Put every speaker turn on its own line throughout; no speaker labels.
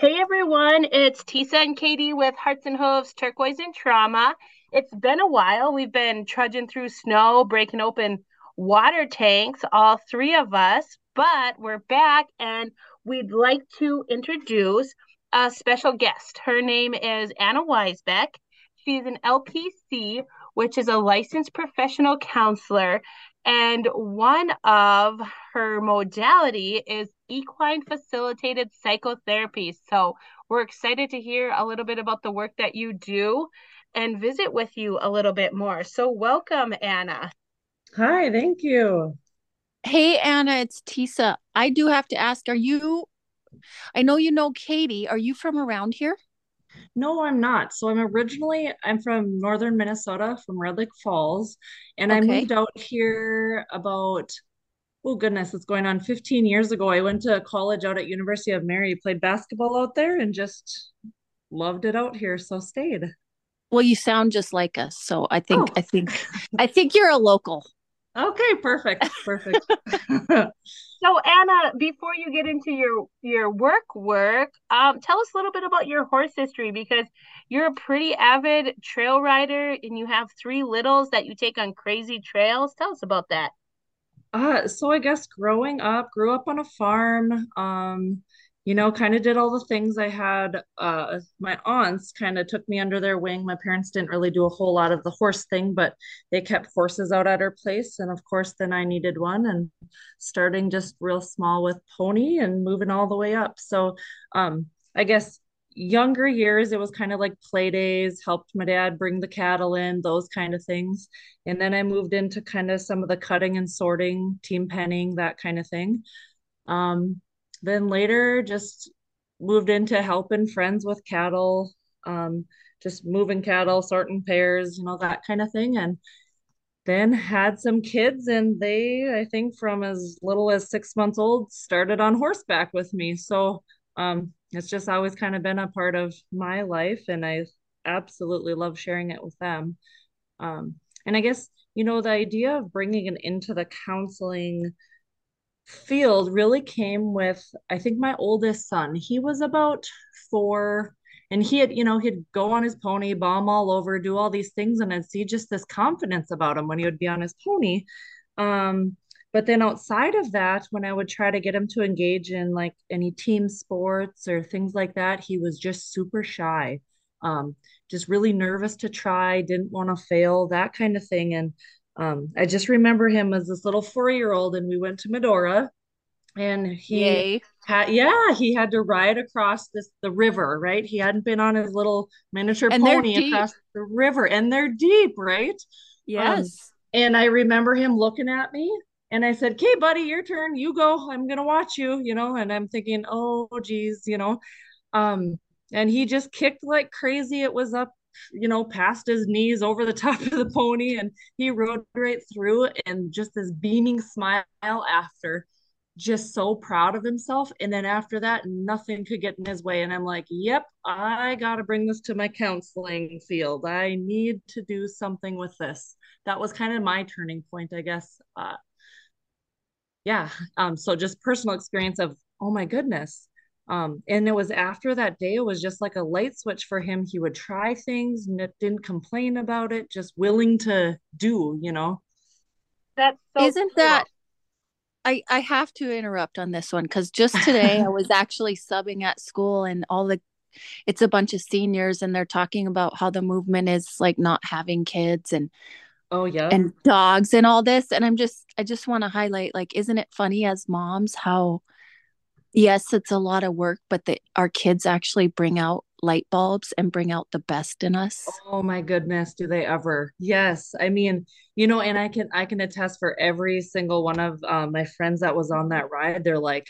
Hey everyone, it's Tisa and Katie with Hearts and Hooves Turquoise and Trauma. It's been a while. We've been trudging through snow, breaking open water tanks, all three of us, but we're back and we'd like to introduce a special guest. Her name is Anna Weisbeck. She's an LPC, which is a licensed professional counselor, and one of her modality is equine facilitated psychotherapy. So we're excited to hear a little bit about the work that you do and visit with you a little bit more. So welcome, Anna.
Hi, thank you.
Hey, Anna, it's Tisa. I do have to ask, are you, I know you know Katie, are you from around here?
No, I'm not. So I'm originally I'm from northern Minnesota, from Red Lake Falls, and I moved out here about oh goodness, it's going on 15 years ago. I went to college out at University of Mary, played basketball out there, and just loved it out here, so stayed.
Well, you sound just like us, so I think oh. I
Oh,
think I think you're a local.
okay, perfect, perfect.
So Anna, before you get into your your work work, um, tell us a little bit about your horse history because you're a pretty avid trail rider and you have three littles that you take on crazy trails. Tell us about that.
Uh, so I guess growing up, grew up on a farm, um, you know, kind of did all the things I had. Uh, my aunts kind of took me under their wing. My parents didn't really do a whole lot of the horse thing, but they kept horses out at our place. And of course, then I needed one and starting just real small with pony and moving all the way up. So, um, I guess younger years, it was kind of like play days, helped my dad bring the cattle in, those kind of things and then I moved into kind of some of the cutting and sorting, team penning, that kind of thing. Um, then later, just moved into helping friends with cattle, um, just moving cattle, sorting pairs, you know, that kind of thing. And then had some kids, and they, I think, from as little as six months old, started on horseback with me. So um, it's just always kind of been a part of my life, and I absolutely love sharing it with them. Um, and I guess, you know, the idea of bringing it into the counseling field really came with, I think, my oldest son. He was about four, and he had, you know, he'd go on his pony, bomb all over, do all these things, and I'd see just this confidence about him when he would be on his pony. Um, but then outside of that, when I would try to get him to engage in like any team sports or things like that, he was just super shy. Um, just really nervous to try, didn't want to fail, that kind of thing. And um, I just remember him as this little four year old, and we went to Medora, and he
Yay.
had, yeah, he had to ride across this the river, right? He hadn't been on his little miniature
And
pony across the river, and they're deep, right? Um,
Yes.
and I remember him looking at me, and I said, "Okay, buddy, your turn. You go. I'm gonna watch you." You know, and I'm thinking, "Oh, geez," you know, um, and he just kicked like crazy. It was up, you know, passed his knees over the top of the pony, and he rode right through and just this beaming smile after, just so proud of himself. And then after that, nothing could get in his way. And I'm like, yep, I got to bring this to my counseling field. I need to do something with this. That was kind of my turning point, I guess. Uh, yeah. Um, so just personal experience of, oh my goodness, um, and it was after that day, it was just like a light switch for him. He would try things, n- didn't complain about it, just willing to do, you know?
That's so
Isn't
cool.
that I I have to interrupt on this one because just today I was actually subbing at school and all the it's a bunch of seniors and they're talking about how the movement is like not having kids and
Oh, yeah
and dogs and all this and I'm just I just want to highlight like isn't it funny as moms how yes, it's a lot of work, but the, our kids actually bring out light bulbs and bring out the best in us.
Oh my goodness, do they ever? Yes. I mean, you know, and I can I can attest for every single one of um, my friends that was on that ride. They're like,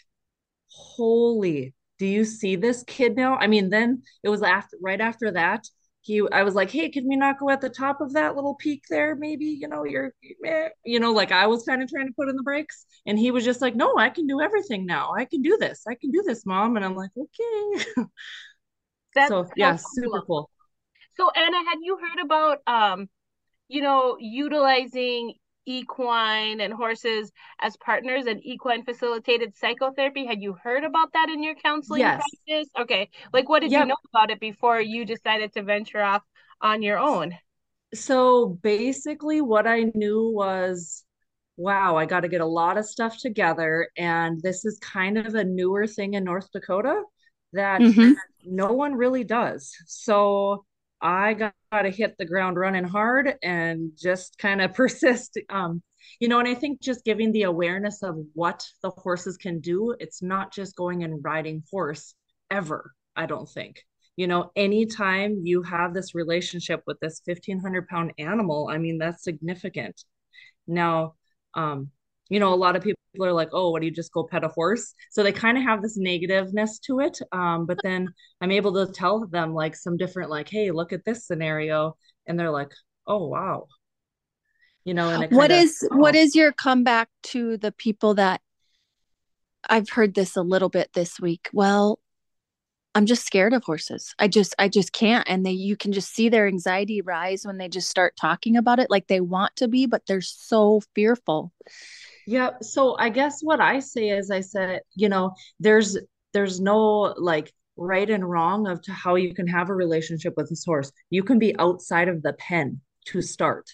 holy, do you see this kid now? I mean, then it was after right after that. He, I was like, hey, can we not go at the top of that little peak there? Maybe, you know, you're, eh, you know, like I was kind of trying to put in the brakes. And he was just like, no, I can do everything now. I can do this. I can do this, mom. And I'm like, okay.
That's
So, yeah, super
cool.
cool.
So Anna, had you heard about um, you know, utilizing equine and horses as partners and equine facilitated psychotherapy. Had you heard about that in your counseling yes. practice? Okay. Like what did yep. you know about it before you decided to venture off on your own?
So basically what I knew was wow, I got to get a lot of stuff together and this is kind of a newer thing in North Dakota that mm-hmm. no one really does. So I got to hit the ground running hard and just kind of persist. Um, you know, and I think just giving the awareness of what the horses can do, it's not just going and riding horse ever, I don't think. You know, anytime you have this relationship with this 1500 pound animal, I mean, that's significant. Now, um, you know, a lot of people are like, oh, what do you just go pet a horse? So they kind of have this negativeness to it. Um, but then I'm able to tell them like some different, like, hey, look at this scenario. And they're like, oh, wow. You know, and
what is oh. what is your comeback to the people that I've heard this a little bit this week? Well, I'm just scared of horses. I just I just can't and they you can just see their anxiety rise when they just start talking about it like they want to be but they're so fearful.
Yeah. So I guess what I say is I said, you know, there's there's no like right and wrong of to how you can have a relationship with this horse. You can be outside of the pen to start.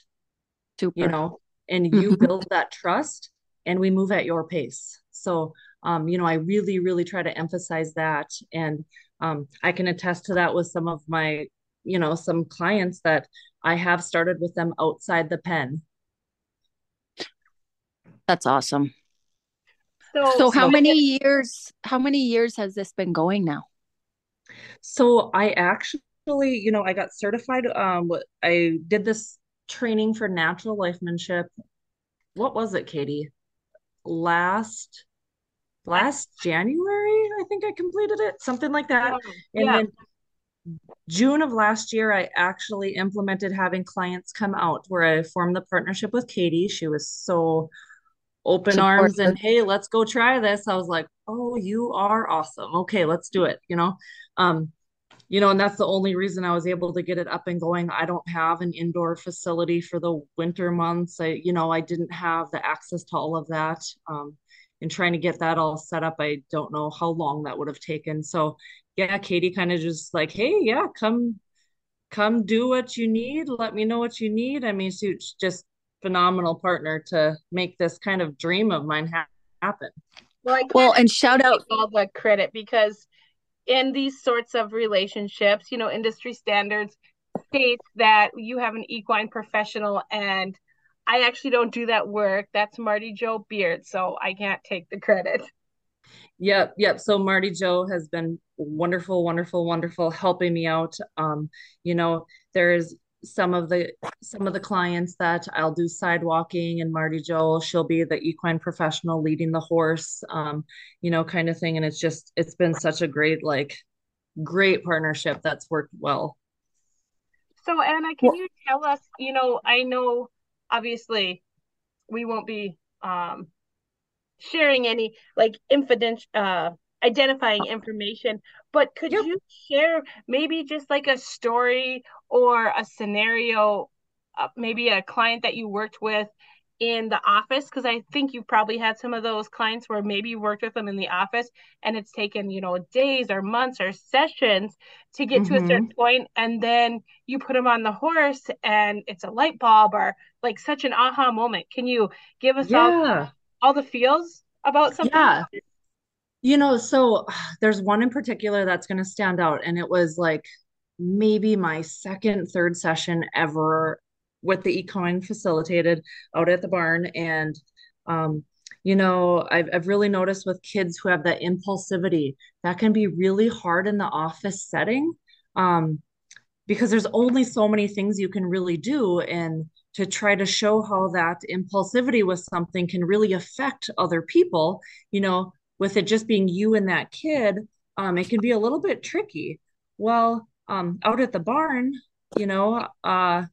Super. You know, and you build that trust and we move at your pace. So um, you know, I really, really try to emphasize that. And um, I can attest to that with some of my, you know, some clients that I have started with them outside the pen
that's awesome. So, so how so many years how many years has this been going now?
So I actually, you know, I got certified um I did this training for natural lifemanship. What was it, Katie? Last last January, I think I completed it, something like that. Yeah. And yeah. then June of last year, I actually implemented having clients come out where I formed the partnership with Katie. She was so open Support arms and hey let's go try this. I was like oh you are awesome. Okay let's do it you know? Um you know and that's the only reason i was able to get it up and going. I don't have an indoor facility for the winter months. I you know i didn't have the access to all of that. Um and trying to get that all set up i don't know how long that would have taken. So yeah katie kind of just like hey yeah come come do what you need. Let me know what you need. I mean she just phenomenal partner to make this kind of dream of mine ha- happen.
Well, well, and shout out all the credit because in these sorts of relationships, you know, industry standards states that you have an equine professional and I actually don't do that work. That's Marty Joe Beard, so I can't take the credit.
Yep, yep. So Marty Joe has been wonderful, wonderful, wonderful helping me out. Um, you know, there's some of the some of the clients that I'll do sidewalking and Marty Joel, she'll be the equine professional leading the horse, um, you know, kind of thing. And it's just it's been such a great like great partnership that's worked well.
So Anna, can well, you tell us, you know, I know obviously we won't be um sharing any like infident uh identifying information but could yep. you share maybe just like a story or a scenario, uh, maybe a client that you worked with in the office? Because I think you probably had some of those clients where maybe you worked with them in the office and it's taken, you know, days or months or sessions to get mm-hmm. to a certain mm-hmm. point, and then you put them on the horse and it's a light bulb or like such an aha moment. Can you give us yeah. all all the feels about something?
Yeah. You know, so there's one in particular that's going to stand out, and it was like maybe my second, third session ever with the equine facilitated out at the barn. And, um, you know, I've, I've really noticed with kids who have that impulsivity, that can be really hard in the office setting um, because there's only so many things you can really do. And to try to show how that impulsivity with something can really affect other people, you know, with it just being you and that kid, um, it can be a little bit tricky. Well, um, out at the barn, you know, uh,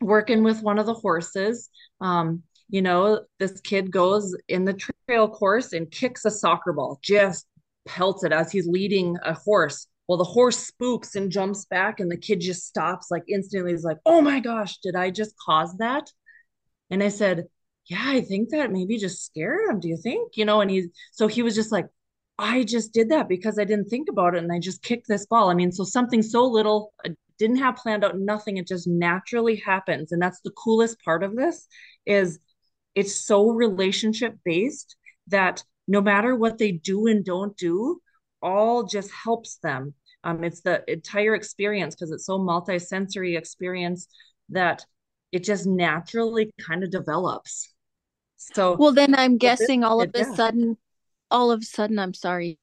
working with one of the horses, um, you know, this kid goes in the trail course and kicks a soccer ball, just pelts it as he's leading a horse. Well, the horse spooks and jumps back, and the kid just stops like instantly. He's like, "Oh my gosh, did I just cause that?" And I said, yeah, I think that maybe just scared him. Do you think? You know, and he, so he was just like, I just did that because I didn't think about it and I just kicked this ball. I mean, so something so little, I didn't have planned out nothing. It just naturally happens. And that's the coolest part of this is it's so relationship based that no matter what they do and don't do, all just helps them. Um, it's the entire experience because it's so multi-sensory experience that it just naturally kind of develops. So
well, then I'm guessing all of a yeah. sudden, all of a sudden, I'm sorry,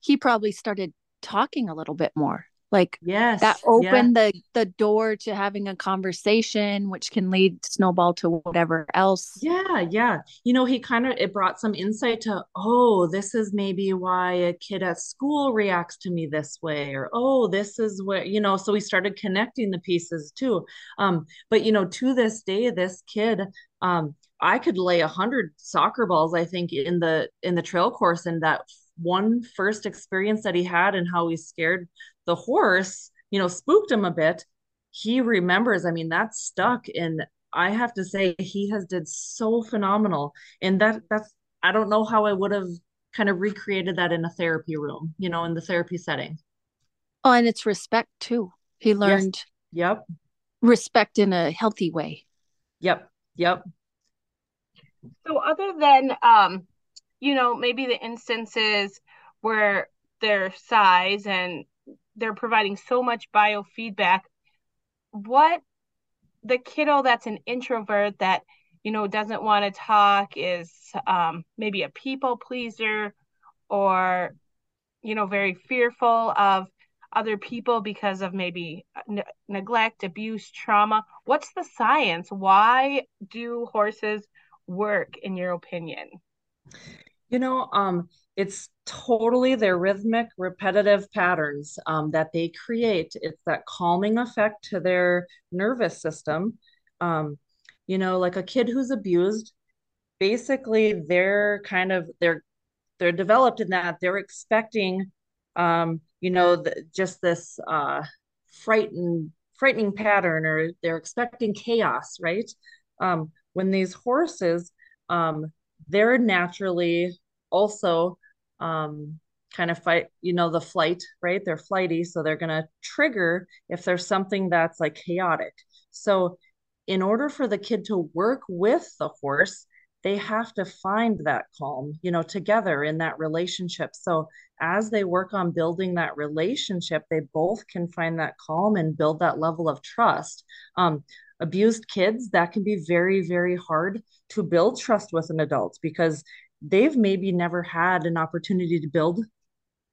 he probably started talking a little bit more like
yes
that opened yeah. the the door to having a conversation which can lead snowball to whatever else.
Yeah yeah. You know he kind of it brought some insight to oh this is maybe why a kid at school reacts to me this way or oh this is what you know so we started connecting the pieces too. Um but you know to this day this kid um I could lay a hundred soccer balls, I think, in the in the trail course, and that one first experience that he had and how he scared the horse, you know, spooked him a bit, he remembers. I mean, that's stuck. And I have to say, he has did so phenomenal. And that that's I don't know how I would have kind of recreated that in a therapy room, you know, in the therapy setting.
Oh, and it's respect too. He learned
yes. yep.
respect in a healthy way.
Yep. Yep.
So other than um, you know, maybe the instances where their size and they're providing so much biofeedback. What the kiddo that's an introvert that you know doesn't want to talk is um, maybe a people pleaser or you know very fearful of other people because of maybe ne- neglect abuse trauma. What's the science? Why do horses work in your opinion?
You know um it's totally their rhythmic repetitive patterns um, that they create. It's that calming effect to their nervous system. Um, you know like a kid who's abused basically they're kind of they're they're developed in that they're expecting um, you know the, just this uh, frightened frightening pattern or they're expecting chaos right? Um, when these horses um, they're naturally also um, kind of fight, you know, the flight, right? They're flighty. So they're going to trigger if there's something that's like chaotic. So, in order for the kid to work with the horse, they have to find that calm, you know, together in that relationship. So, as they work on building that relationship, they both can find that calm and build that level of trust. Um, abused kids, that can be very, very hard to build trust with an adult because they've maybe never had an opportunity to build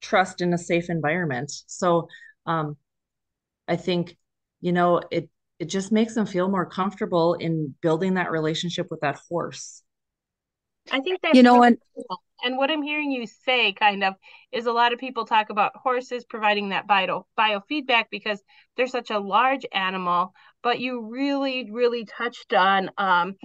trust in a safe environment. So um, I think, you know, it it just makes them feel more comfortable in building that relationship with that horse.
I think that
you know what
cool. and what I'm hearing you say kind of is a lot of people talk about horses providing that bio biofeedback because they're such a large animal, but you really, really touched on um,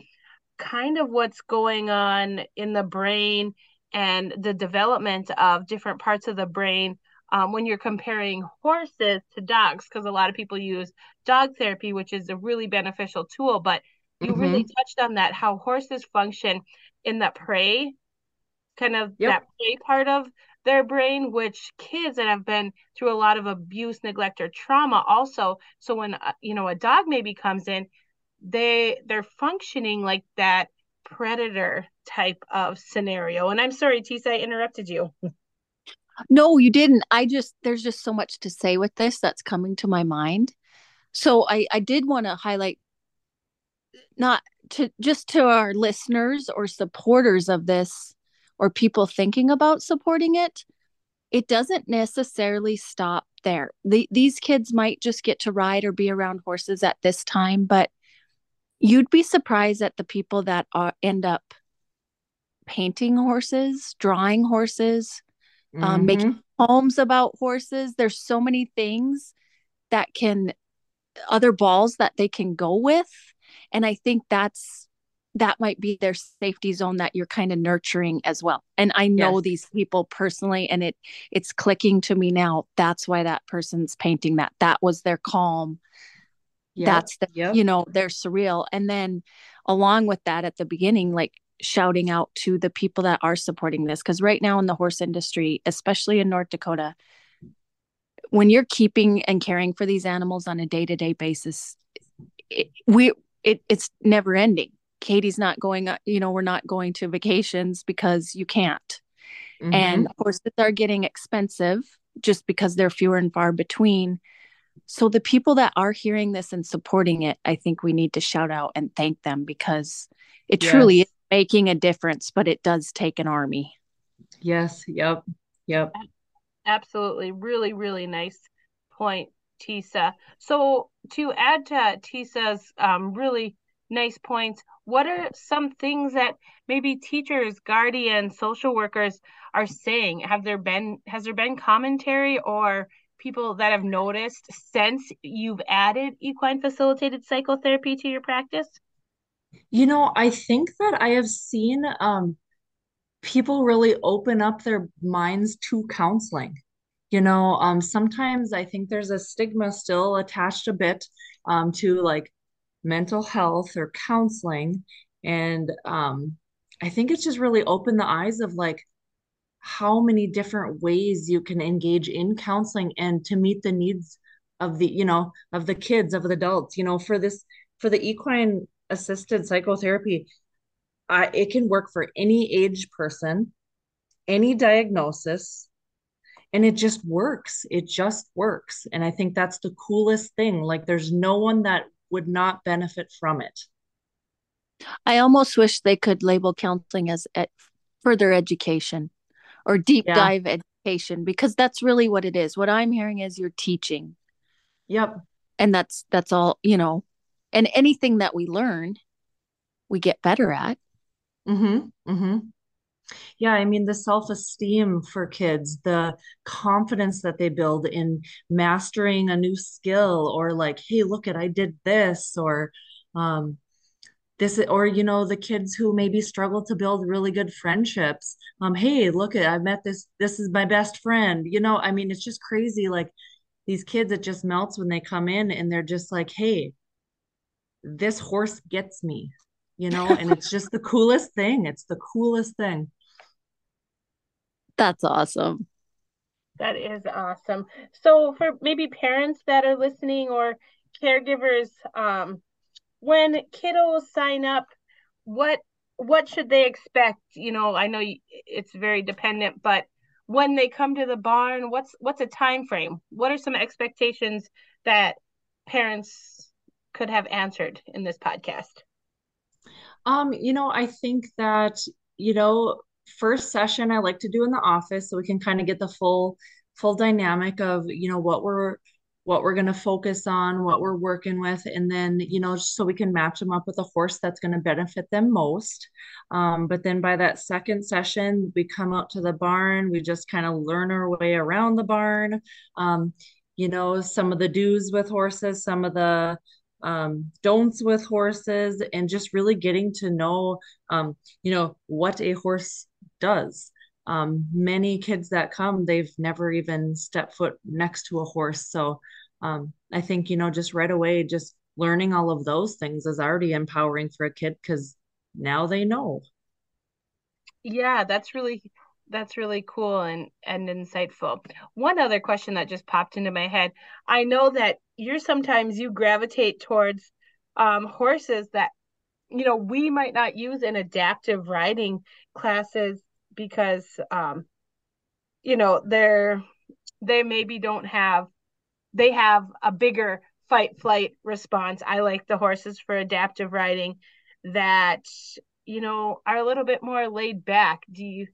kind of what's going on in the brain and the development of different parts of the brain um, when you're comparing horses to dogs, because a lot of people use dog therapy, which is a really beneficial tool. But you mm-hmm. really touched on that how horses function in the prey, kind of yep. that prey part of their brain, which kids that have been through a lot of abuse, neglect, or trauma also. So when uh, you know a dog maybe comes in, they they're functioning like that predator type of scenario. And I'm sorry, Tisa, I interrupted you.
No, you didn't. I just there's just so much to say with this that's coming to my mind. So I I did want to highlight not to just to our listeners or supporters of this or people thinking about supporting it it doesn't necessarily stop there the, these kids might just get to ride or be around horses at this time but you'd be surprised at the people that are, end up painting horses, drawing horses, um, mm-hmm. um, making poems about horses. There's so many things that can, other balls that they can go with. And I think that's, that might be their safety zone that you're kind of nurturing as well. And I know yes. these people personally and it it's clicking to me now. That's why that person's painting that. That was their calm Yep. That's the, yep. you know, they're surreal. And then along with that at the beginning, like shouting out to the people that are supporting this. Cause right now in the horse industry, especially in North Dakota, when you're keeping and caring for these animals on a day to day basis, it, we, it, it's never ending. Katie's not going, you know, we're not going to vacations because you can't. Mm-hmm. And horses are getting expensive just because they're fewer and far between. So the people that are hearing this and supporting it, I think we need to shout out and thank them because it yes. truly is making a difference, but it does take an army.
Yes. Yep. Yep.
Absolutely. Really, really nice point, Tisa. So to add to Tisa's um, really nice points, what are some things that maybe teachers, guardians, social workers are saying? Have there been has there been commentary or people that have noticed since you've added equine facilitated psychotherapy to your practice?
You know, I think that I have seen um, people really open up their minds to counseling. You know, um, sometimes I think there's a stigma still attached a bit um, to like mental health or counseling. And um, I think it's just really opened the eyes of like how many different ways you can engage in counseling and to meet the needs of the, you know, of the kids, of the adults, you know, for this, for the equine assisted psychotherapy, I, it can work for any age person, any diagnosis, and it just works. It just works. And I think that's the coolest thing. Like, there's no one that would not benefit from it.
I almost wish they could label counseling as further education or deep yeah. dive education because that's really what it is. What I'm hearing is you're teaching.
Yep.
And that's that's all, you know. And anything that we learn, we get better at.
Mhm. Mhm. Yeah, I mean the self-esteem for kids, the confidence that they build in mastering a new skill or like, hey, look at I did this or um this or you know the kids who maybe struggle to build really good friendships. Um hey look at i met this this is my best friend you know i mean it's just crazy like these kids it just melts when they come in and they're just like hey this horse gets me you know and it's just the coolest thing it's the coolest thing.
That's awesome.
That is awesome. So for maybe parents that are listening or caregivers um when kiddos sign up, what what should they expect? You know, I know it's very dependent, but when they come to the barn, what's what's a time frame? What are some expectations that parents could have answered in this podcast?
Um, you know, I think that, you know, first session I like to do in the office so we can kind of get the full full dynamic of, you know, what we're what we're going to focus on, what we're working with, and then, you know, so we can match them up with a horse that's going to benefit them most. Um, but then by that second session, we come out to the barn, we just kind of learn our way around the barn. Um, you know, some of the do's with horses, some of the um, don'ts with horses, and just really getting to know, um, you know, what a horse does um, many kids that come they've never even stepped foot next to a horse. So um, i think you know just right away just learning all of those things is already empowering for a kid because now they know.
Yeah that's really that's really cool and and insightful. One other question that just popped into my head. I know that you're sometimes you gravitate towards um, horses that you know we might not use in adaptive riding classes because um you know they're they maybe don't have they have a bigger fight flight response. I like the horses for adaptive riding that you know are a little bit more laid back. Do you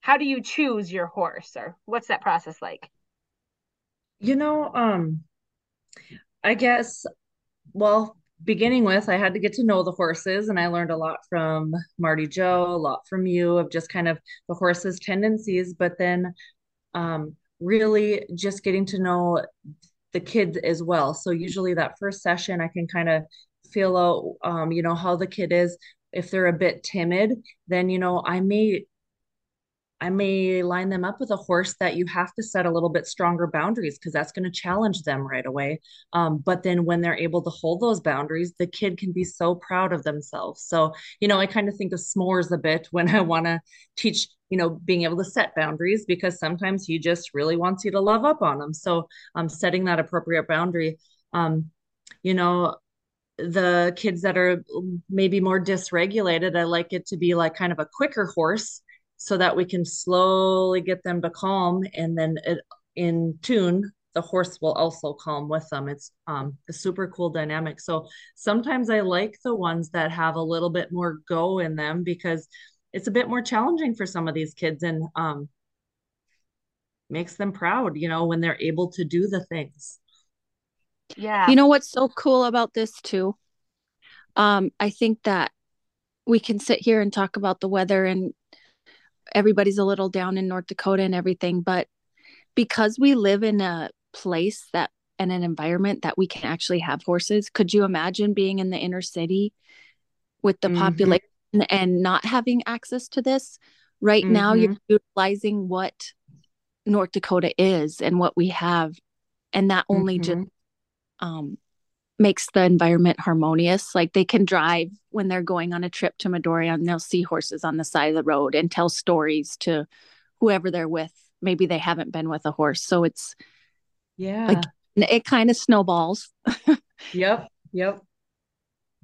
how do you choose your horse or what's that process like?
You know um i guess well beginning with, I had to get to know the horses, and I learned a lot from Marty Joe, a lot from you of just kind of the horses' tendencies, but then um, really just getting to know the kids as well. So usually that first session, I can kind of feel out, um, you know, how the kid is. If they're a bit timid, then you know I may I may line them up with a horse that you have to set a little bit stronger boundaries because that's going to challenge them right away. Um, but then when they're able to hold those boundaries, the kid can be so proud of themselves. So, you know, I kind of think of s'mores a bit when I want to teach, you know, being able to set boundaries because sometimes he just really wants you to love up on him. So, um, setting that appropriate boundary. Um, you know, the kids that are maybe more dysregulated, I like it to be like kind of a quicker horse so that we can slowly get them to calm and then it, in tune the horse will also calm with them. It's um, a super cool dynamic. So sometimes i like the ones that have a little bit more go in them because it's a bit more challenging for some of these kids and um, makes them proud you know when they're able to do the things.
Yeah. You know what's so cool about this too? Um, i think that we can sit here and talk about the weather and everybody's a little down in North Dakota and everything, but because we live in a place that and an environment that we can actually have horses, could you imagine being in the inner city with the mm-hmm. population and not having access to this? Right mm-hmm. now, you're mm-hmm. utilizing what North Dakota is and what we have, and that only mm-hmm. just um, makes the environment harmonious. Like they can drive when they're going on a trip to Medora and they'll see horses on the side of the road and tell stories to whoever they're with. Maybe they haven't been with a horse. So it's
yeah, like
it kind of snowballs.
yep. Yep.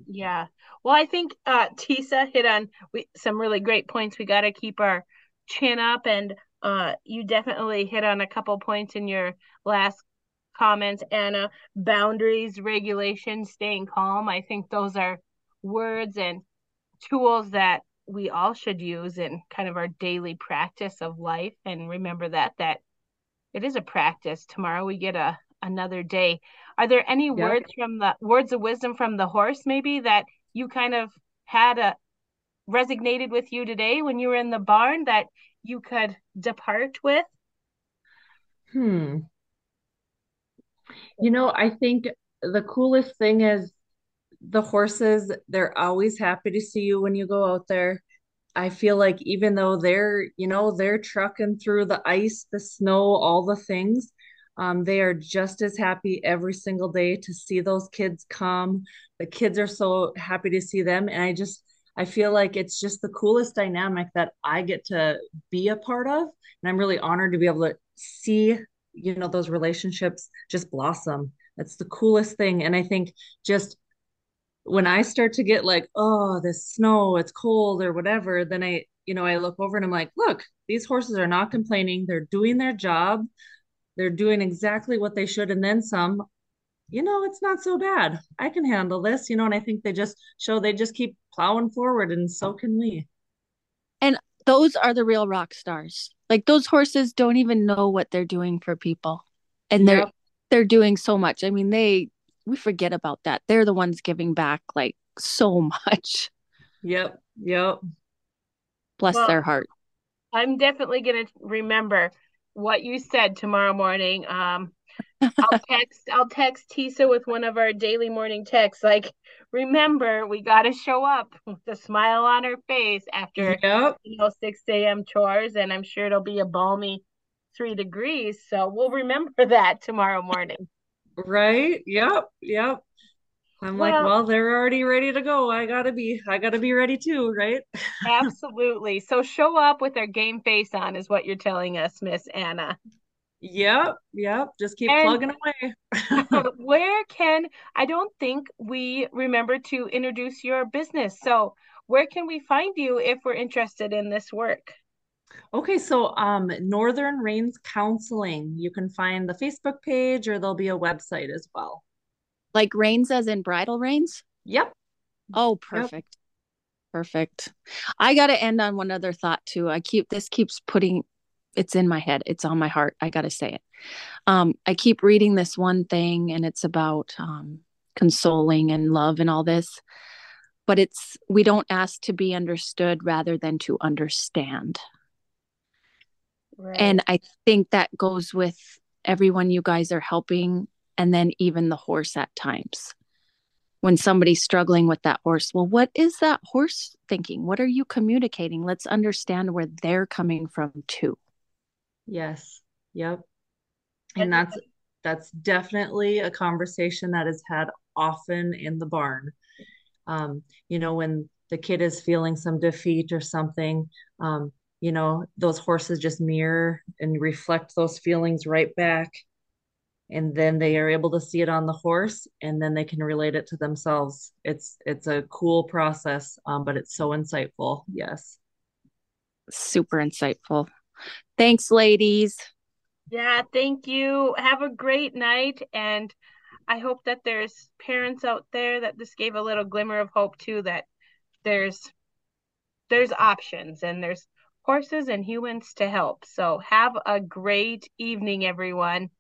Yeah. Well, I think uh Tisa hit on we, some really great points. We got to keep our chin up and uh you definitely hit on a couple points in your last comments, Anna. Boundaries, regulation, staying calm. I think those are words and tools that we all should use in kind of our daily practice of life. And remember that that it is a practice. Tomorrow we get a another day. Are there any yep. words from the words of wisdom from the horse maybe that you kind of had a resonated with you today when you were in the barn that you could depart with?
Hmm. You know, I think the coolest thing is the horses, they're always happy to see you when you go out there. I feel like even though they're, you know, they're trucking through the ice, the snow, all the things, um, they are just as happy every single day to see those kids come. The kids are so happy to see them. And I just, I feel like it's just the coolest dynamic that I get to be a part of. And I'm really honored to be able to see you know those relationships just blossom. That's the coolest thing. And i think just when i start to get like oh this snow it's cold or whatever then i you know i look over and i'm like look these horses are not complaining. They're doing their job. They're doing exactly what they should. And then some you know it's not so bad. I can handle this. You know and i think they just show they just keep plowing forward and so can we
those are the real rock stars like those horses don't even know what they're doing for people. And they're yep. they're doing so much. I mean, they we forget about that. They're the ones giving back like so much.
Yep. Yep.
Bless well, their heart.
I'm definitely going to remember what you said tomorrow morning. Um I'll text I'll text Tisa with one of our daily morning texts like remember we got to show up with a smile on her face after yep. you know 6 a.m chores and i'm sure it'll be a balmy three degrees so we'll remember that tomorrow morning.
Right? Yep yep i'm well, like well they're already ready to go. I gotta be i gotta be ready too right?
Absolutely. So show up with our game face on is what you're telling us miss anna
Yep, yep. Just keep and plugging away.
where can I don't think we remember to introduce your business. So where can we find you if we're interested in this work?
Okay, so um Northern Reins Counseling. You can find the Facebook page or there'll be a website as well.
Like reins as in bridle reins?
Yep.
Oh, perfect. Yep. Perfect. I got to end on one other thought too. I keep this keeps putting it's in my head it's on my heart i gotta say it um, i keep reading this one thing and it's about um, consoling and love and all this but it's we don't ask to be understood rather than to understand right. and i think that goes with everyone you guys are helping and then even the horse at times when somebody's struggling with that horse. Well, what is that horse thinking? What are you communicating? Let's understand where they're coming from too.
Yes. Yep. And that's that's definitely a conversation that is had often in the barn. Um, you know, when the kid is feeling some defeat or something, um, you know, those horses just mirror and reflect those feelings right back. And then they are able to see it on the horse and then they can relate it to themselves. It's it's a cool process, um, but it's so insightful. Yes.
Super insightful. Thanks, ladies.
Yeah, thank you. Have a great night. And I hope that there's parents out there that this gave a little glimmer of hope too that there's there's options and there's horses and humans to help. So have a great evening, everyone.